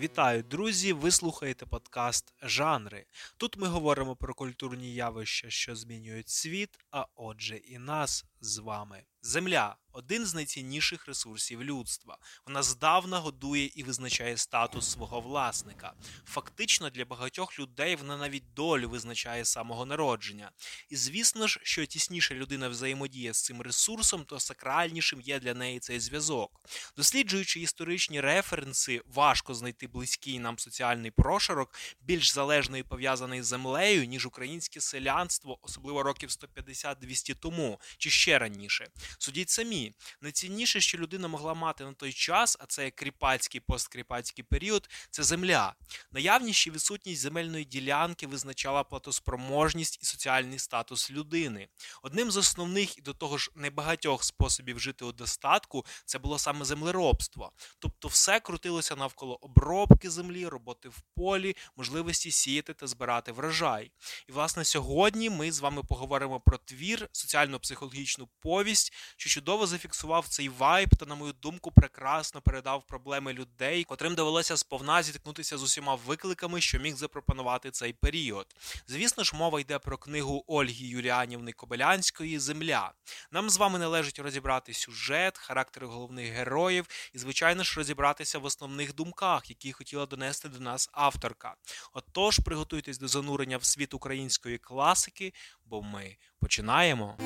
Вітаю, друзі! Ви слухаєте подкаст Жанри. Тут ми говоримо про культурні явища, що змінюють світ, а отже, і нас з вами. Земля один з найцінніших ресурсів людства. Вона здавна годує і визначає статус свого власника. Фактично для багатьох людей вона навіть долю визначає самого народження. І звісно ж, що тісніше людина взаємодіє з цим ресурсом, то сакральнішим є для неї цей зв'язок. Досліджуючи історичні референси, важко знайти близький нам соціальний прошарок, більш залежний і пов'язаний з землею, ніж українське селянство, особливо років 150-200 тому, чи ще раніше. Судіть самі, найцінніше, що людина могла мати на той час, а це кріпацький посткріпацький період, це земля. Наявність чи відсутність земельної ділянки визначала платоспроможність і соціальний статус людини. Одним з основних і до того ж небагатьох способів жити у достатку це було саме землеробство. Тобто все крутилося навколо обробки землі, роботи в полі, можливості сіяти та збирати врожай. І, власне, сьогодні ми з вами поговоримо про твір, соціально-психологічну повість, що чудово зафіксував цей вайб та, на мою думку, прекрасно передав проблеми людей, котрим довелося сповна зіткнутися з усіма викликами, що міг запропонувати цей період. Звісно ж, мова йде про книгу Ольги Юліанівни Кобилянської Земля. Нам з вами належить розібрати сюжет, характери головних героїв і, звичайно ж, розібратися в основних думках, які хотіла донести до нас авторка. Отож, приготуйтесь до занурення в світ української класики, бо ми починаємо.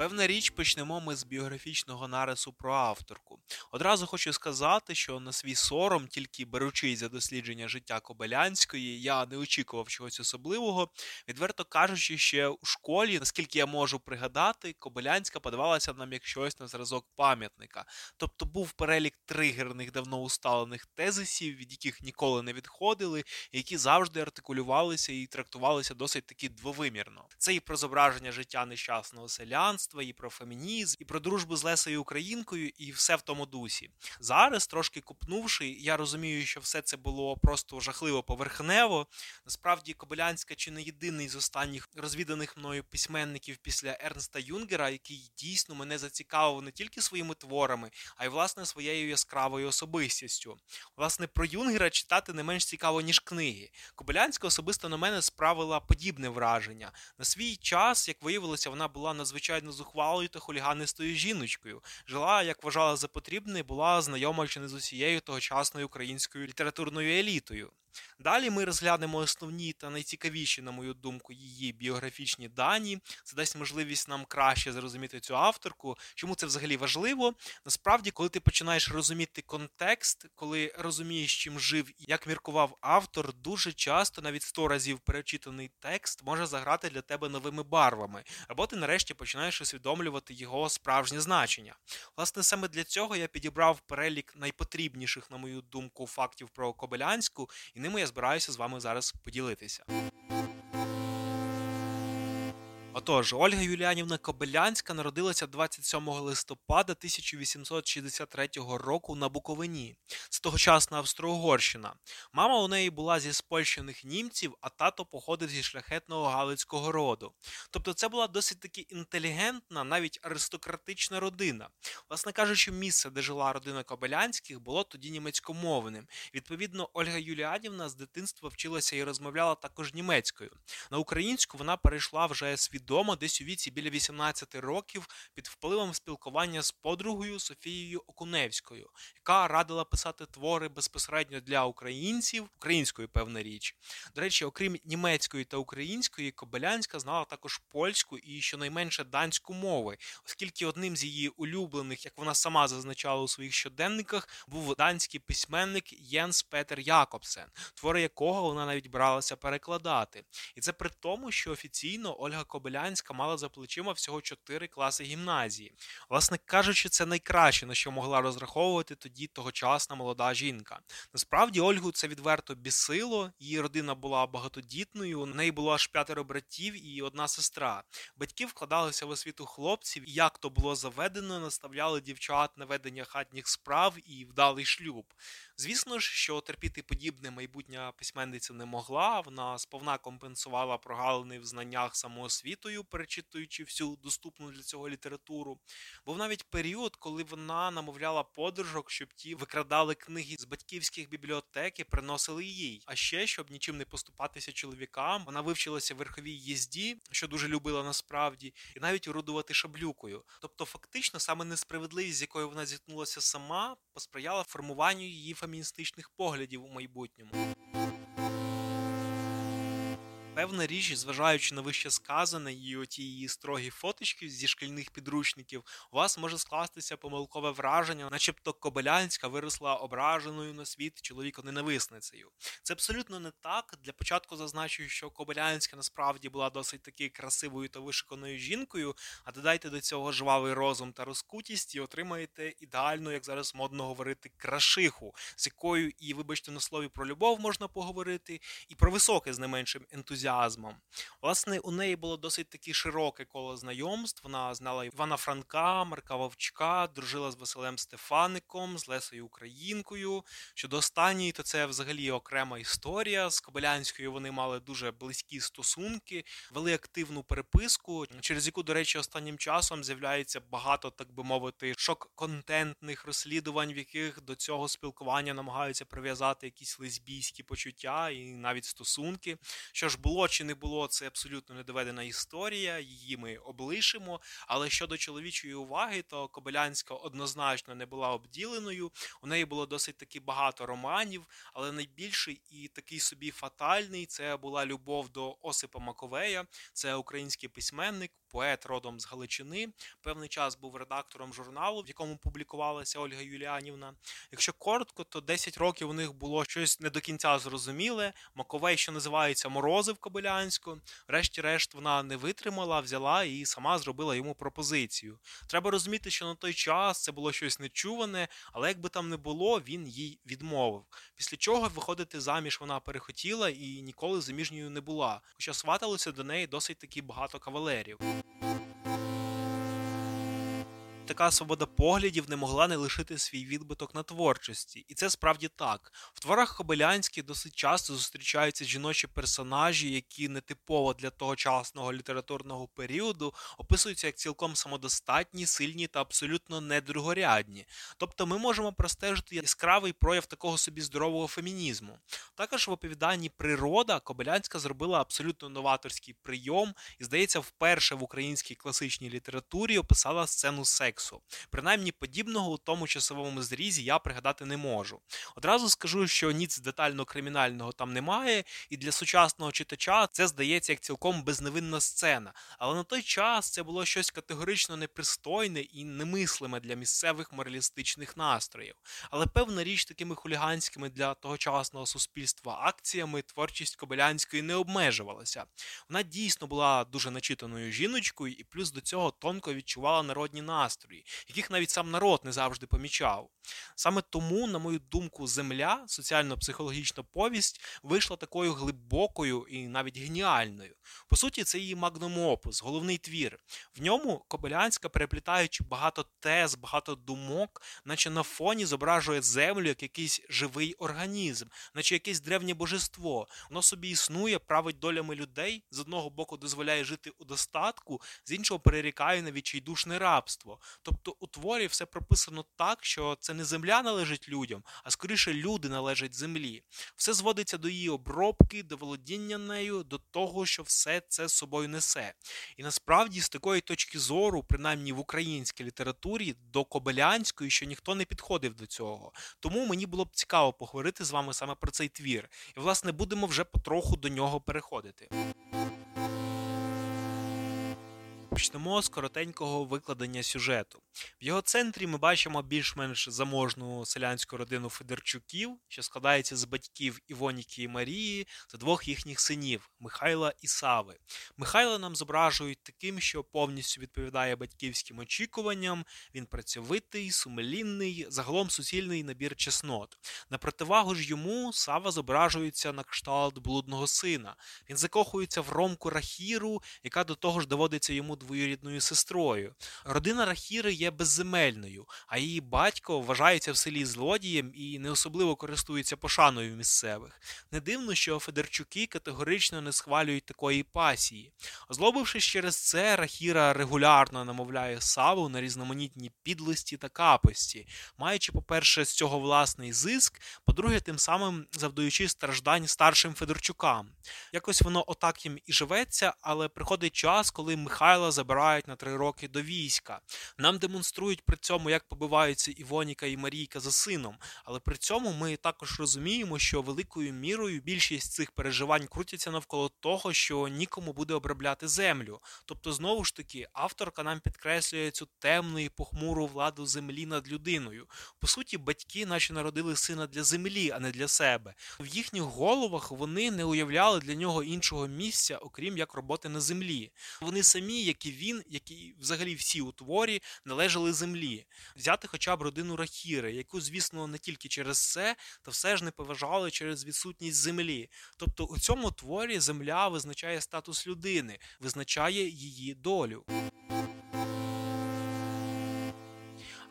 Певна річ, почнемо ми з біографічного нарису про авторку. Одразу хочу сказати, що на свій сором, тільки беручись за дослідження життя Кобилянської, я не очікував чогось особливого. Відверто кажучи, ще у школі, наскільки я можу пригадати, Кобилянська подавалася нам як щось на зразок пам'ятника. Тобто був перелік тригерних, давно усталених тезисів, від яких ніколи не відходили, які завжди артикулювалися і трактувалися досить таки двовимірно. Це і про зображення життя нещасного селянства мистецтва, і про фемінізм, і про дружбу з Лесою Українкою, і все в тому дусі. Зараз, трошки купнувши, я розумію, що все це було просто жахливо поверхнево. Насправді, Кобилянська чи не єдиний з останніх розвіданих мною письменників після Ернста Юнгера, який дійсно мене зацікавив не тільки своїми творами, а й власне своєю яскравою особистістю. Власне, про Юнгера читати не менш цікаво, ніж книги. Кобилянська особисто на мене справила подібне враження. На свій час, як виявилося, вона була надзвичайно зухвалою та хуліганистою жіночкою. Жила, як вважала за потрібне, була знайома чи не з усією тогочасною українською літературною елітою. Далі ми розглянемо основні та найцікавіші, на мою думку, її біографічні дані. Це дасть можливість нам краще зрозуміти цю авторку. Чому це взагалі важливо? Насправді, коли ти починаєш розуміти контекст, коли розумієш, чим жив і як міркував автор, дуже часто, навіть сто разів перечитаний текст може заграти для тебе новими барвами, або ти нарешті починаєш усвідомлювати його справжнє значення. Власне, саме для цього я підібрав перелік найпотрібніших, на мою думку, фактів про Кобилянську. і і ними я збираюся з вами зараз поділитися. Отож, Ольга Юліанівна Кобилянська народилася 27 листопада 1863 року на Буковині. Це тогочасна Австро-Угорщина. Мама у неї була зі спольщених німців, а тато походив зі шляхетного галицького роду. Тобто це була досить таки інтелігентна, навіть аристократична родина. Власне кажучи, місце, де жила родина Кобилянських, було тоді німецькомовним. Відповідно, Ольга Юліанівна з дитинства вчилася і розмовляла також німецькою. На українську вона перейшла вже свідомо відомо десь у віці біля 18 років під впливом спілкування з подругою Софією Окуневською, яка радила писати твори безпосередньо для українців, українською певна річ. До речі, окрім німецької та української, Кобилянська знала також польську і щонайменше данську мови, оскільки одним з її улюблених, як вона сама зазначала у своїх щоденниках, був данський письменник Єнс Петер Якобсен, твори якого вона навіть бралася перекладати. І це при тому, що офіційно Ольга Кобилянська Кобилянська мала за плечима всього чотири класи гімназії. Власне кажучи, це найкраще, на що могла розраховувати тоді тогочасна молода жінка. Насправді, Ольгу це відверто бісило, її родина була багатодітною, у неї було аж п'ятеро братів і одна сестра. Батьки вкладалися в освіту хлопців, і як то було заведено, наставляли дівчат на ведення хатніх справ і вдалий шлюб. Звісно ж, що терпіти подібне майбутня письменниця не могла. Вона сповна компенсувала прогалини в знаннях самоосвіти освітою, перечитуючи всю доступну для цього літературу. Був навіть період, коли вона намовляла подружок, щоб ті викрадали книги з батьківських бібліотек і приносили їй. А ще щоб нічим не поступатися чоловікам, вона вивчилася верховій їзді, що дуже любила насправді, і навіть орудувати шаблюкою. Тобто, фактично, саме несправедливість, з якою вона зіткнулася сама, посприяла формуванню її феміністичних поглядів у майбутньому. Певна річ, зважаючи на вище сказане і оті її строгі фоточки зі шкільних підручників, у вас може скластися помилкове враження, начебто Кобилянська виросла ображеною на світ чоловіко-ненависницею. Це абсолютно не так. Для початку зазначу, що Кобилянська насправді була досить таки красивою та вишиканою жінкою, а додайте до цього жвавий розум та розкутість і отримаєте ідеальну, як зараз модно говорити, крашиху, з якою і, вибачте, на слові про любов можна поговорити, і про високе з не меншим ентузіазмом ентузіазмом. Власне, у неї було досить таки широке коло знайомств. Вона знала Івана Франка, Марка Вовчка, дружила з Василем Стефаником, з Лесою Українкою. Щодо останньої, то це взагалі окрема історія. З Кобилянською вони мали дуже близькі стосунки, вели активну переписку, через яку, до речі, останнім часом з'являється багато, так би мовити, шок-контентних розслідувань, в яких до цього спілкування намагаються прив'язати якісь лесбійські почуття і навіть стосунки. Що ж було було чи не було, це абсолютно недоведена історія, її ми облишимо. Але щодо чоловічої уваги, то Кобилянська однозначно не була обділеною. У неї було досить таки багато романів, але найбільший і такий собі фатальний це була любов до Осипа Маковея, це український письменник поет родом з Галичини. Певний час був редактором журналу, в якому публікувалася Ольга Юліанівна. Якщо коротко, то 10 років у них було щось не до кінця зрозуміле. Маковей, що називається Морозив Кобилянську. Врешті-решт, вона не витримала, взяла і сама зробила йому пропозицію. Треба розуміти, що на той час це було щось нечуване, але якби там не було, він їй відмовив. Після чого виходити заміж вона перехотіла і ніколи заміжньою не була. Хоча сваталося до неї досить таки багато кавалерів така свобода поглядів не могла не лишити свій відбиток на творчості, і це справді так. В творах Хобелянських досить часто зустрічаються жіночі персонажі, які нетипово для тогочасного літературного періоду описуються як цілком самодостатні, сильні та абсолютно недругорядні. Тобто ми можемо простежити яскравий прояв такого собі здорового фемінізму. Також в оповіданні Природа Кобилянська зробила абсолютно новаторський прийом і, здається, вперше в українській класичній літературі описала сцену сексу. Принаймні подібного у тому часовому зрізі я пригадати не можу. Одразу скажу, що ніц детально кримінального там немає, і для сучасного читача це здається як цілком безневинна сцена. Але на той час це було щось категорично непристойне і немислиме для місцевих моралістичних настроїв. Але певна річ такими хуліганськими для тогочасного суспільства акціями творчість Кобилянської не обмежувалася. Вона дійсно була дуже начитаною жіночкою і плюс до цього тонко відчувала народні настрої яких навіть сам народ не завжди помічав. Саме тому, на мою думку, земля, соціально-психологічна повість, вийшла такою глибокою і навіть геніальною. По суті, це її магнум опус, головний твір. В ньому Кобилянська, переплітаючи багато тез, багато думок, наче на фоні зображує землю як якийсь живий організм, наче якесь древнє божество. Воно собі існує, править долями людей, з одного боку дозволяє жити у достатку, з іншого перерікає на відчайдушне рабство. Тобто у творі все прописано так, що це не земля належить людям, а скоріше люди належать землі. Все зводиться до її обробки, до володіння нею, до того, що все це з собою несе. І насправді, з такої точки зору, принаймні в українській літературі, до Кобилянської, що ніхто не підходив до цього. Тому мені було б цікаво поговорити з вами саме про цей твір. І, власне, будемо вже потроху до нього переходити. Почнемо з коротенького викладення сюжету. В його центрі ми бачимо більш-менш заможну селянську родину Федорчуків, що складається з батьків Івоніки і Марії та двох їхніх синів Михайла і Сави. Михайла нам зображують таким, що повністю відповідає батьківським очікуванням. Він працьовитий, сумлінний, загалом суцільний набір чеснот. На противагу ж йому Сава зображується на кшталт блудного сина. Він закохується в ромку Рахіру, яка до того ж доводиться йому двоюрідною сестрою. Родина Рахіри є безземельною, а її батько вважається в селі злодієм і не особливо користується пошаною місцевих. Не дивно, що Федорчуки категорично не схвалюють такої пасії. Озлобившись через це, Рахіра регулярно намовляє Саву на різноманітні підлості та капості, маючи, по-перше, з цього власний зиск, по-друге, тим самим завдаючи страждань старшим Федорчукам. Якось воно отак їм і живеться, але приходить час, коли Михайла забирають на три роки до війська. Нам демонструють при цьому, як побиваються Івоніка і Марійка за сином, але при цьому ми також розуміємо, що великою мірою більшість цих переживань крутяться навколо того, що нікому буде обробляти землю. Тобто, знову ж таки, авторка нам підкреслює цю темну і похмуру владу землі над людиною. По суті, батьки, наче народили сина для землі, а не для себе. В їхніх головах вони не уявляли для нього іншого місця, окрім як роботи на землі. Вони самі, як і він, як і взагалі всі у творі, належали землі. Взяти хоча б родину Рахіри, яку, звісно, не тільки через це, та все ж не поважали через відсутність землі. Тобто у цьому творі земля визначає статус людини, визначає її долю.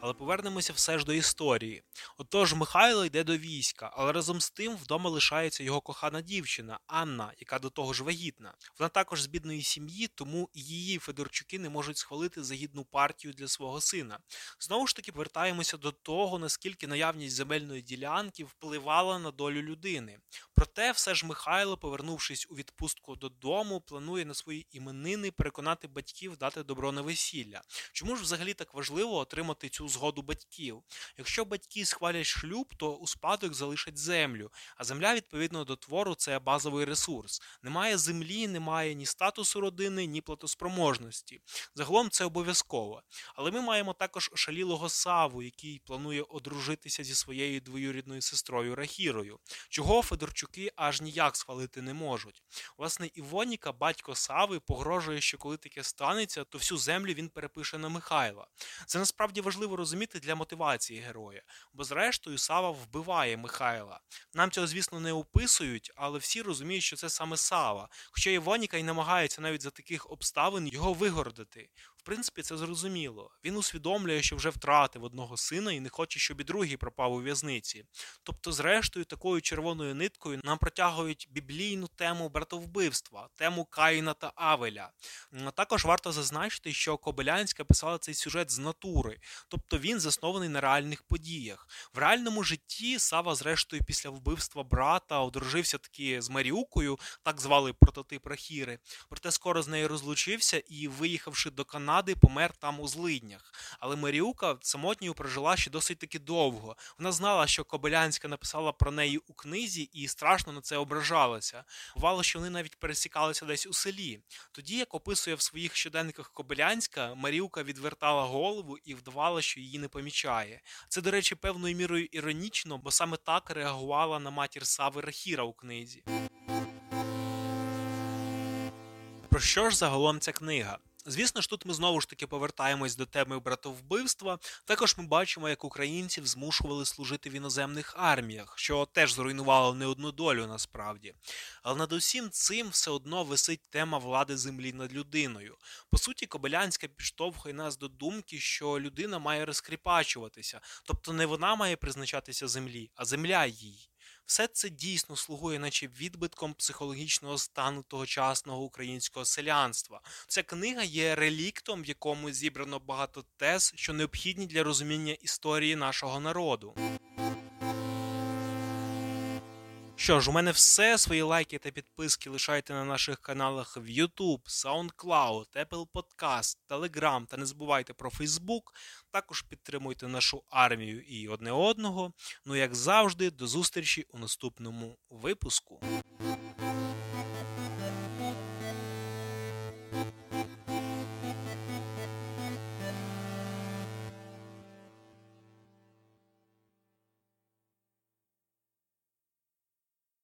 Але повернемося все ж до історії. Отож, Михайло йде до війська, але разом з тим вдома лишається його кохана дівчина Анна, яка до того ж вагітна. Вона також з бідної сім'ї, тому її Федорчуки не можуть схвалити загідну партію для свого сина. Знову ж таки, повертаємося до того, наскільки наявність земельної ділянки впливала на долю людини. Проте, все ж Михайло, повернувшись у відпустку додому, планує на свої іменини переконати батьків дати добро на весілля. Чому ж взагалі так важливо отримати цю згоду батьків. Якщо батьки схвалять шлюб, то у спадок залишать землю, а земля, відповідно до твору, це базовий ресурс. Немає землі, немає ні статусу родини, ні платоспроможності. Загалом це обов'язково. Але ми маємо також ошалілого Саву, який планує одружитися зі своєю двоюрідною сестрою Рахірою, чого Федорчуки аж ніяк схвалити не можуть. Власне, Івоніка, батько Сави, погрожує, що коли таке станеться, то всю землю він перепише на Михайла. Це насправді важливо розуміти для мотивації героя, бо зрештою Сава вбиває Михайла. Нам цього, звісно, не описують, але всі розуміють, що це саме Сава. Хоча Івоніка й намагається навіть за таких обставин його вигородити. В принципі, це зрозуміло. Він усвідомлює, що вже втратив одного сина і не хоче, щоб і другий пропав у в'язниці. Тобто, зрештою, такою червоною ниткою нам протягують біблійну тему братовбивства, тему Каїна та Авеля. Також варто зазначити, що Кобилянська писала цей сюжет з натури, тобто він заснований на реальних подіях. В реальному житті Сава, зрештою, після вбивства брата одружився таки з Маріукою, так звали прототип Рахіри. Проте скоро з нею розлучився і, виїхавши до Канади, помер там у злиднях. Але Маріука самотньою прожила ще досить таки довго. Вона знала, що Кобилянська написала про неї у книзі і страшно на це ображалася. Бувало, що вони навіть пересікалися десь у селі. Тоді, як описує в своїх щоденниках Кобилянська, Маріука відвертала голову і вдавала, що її не помічає. Це, до речі, певною мірою іронічно, бо саме так реагувала на матір Сави Рахіра у книзі. Про що ж загалом ця книга? Звісно ж, тут ми знову ж таки повертаємось до теми братовбивства. Також ми бачимо, як українців змушували служити в іноземних арміях, що теж зруйнувало не одну долю насправді. Але над усім цим все одно висить тема влади землі над людиною. По суті, Кобилянська підштовхує нас до думки, що людина має розкріпачуватися, тобто не вона має призначатися землі, а земля їй. Все це дійсно слугує, наче відбитком психологічного стану тогочасного українського селянства. Ця книга є реліктом, в якому зібрано багато тез, що необхідні для розуміння історії нашого народу. Що ж, у мене все. Свої лайки та підписки лишайте на наших каналах в YouTube, SoundCloud, Apple Podcast, Telegram та не забувайте про Facebook. Також підтримуйте нашу армію і одне одного. Ну, як завжди, до зустрічі у наступному випуску.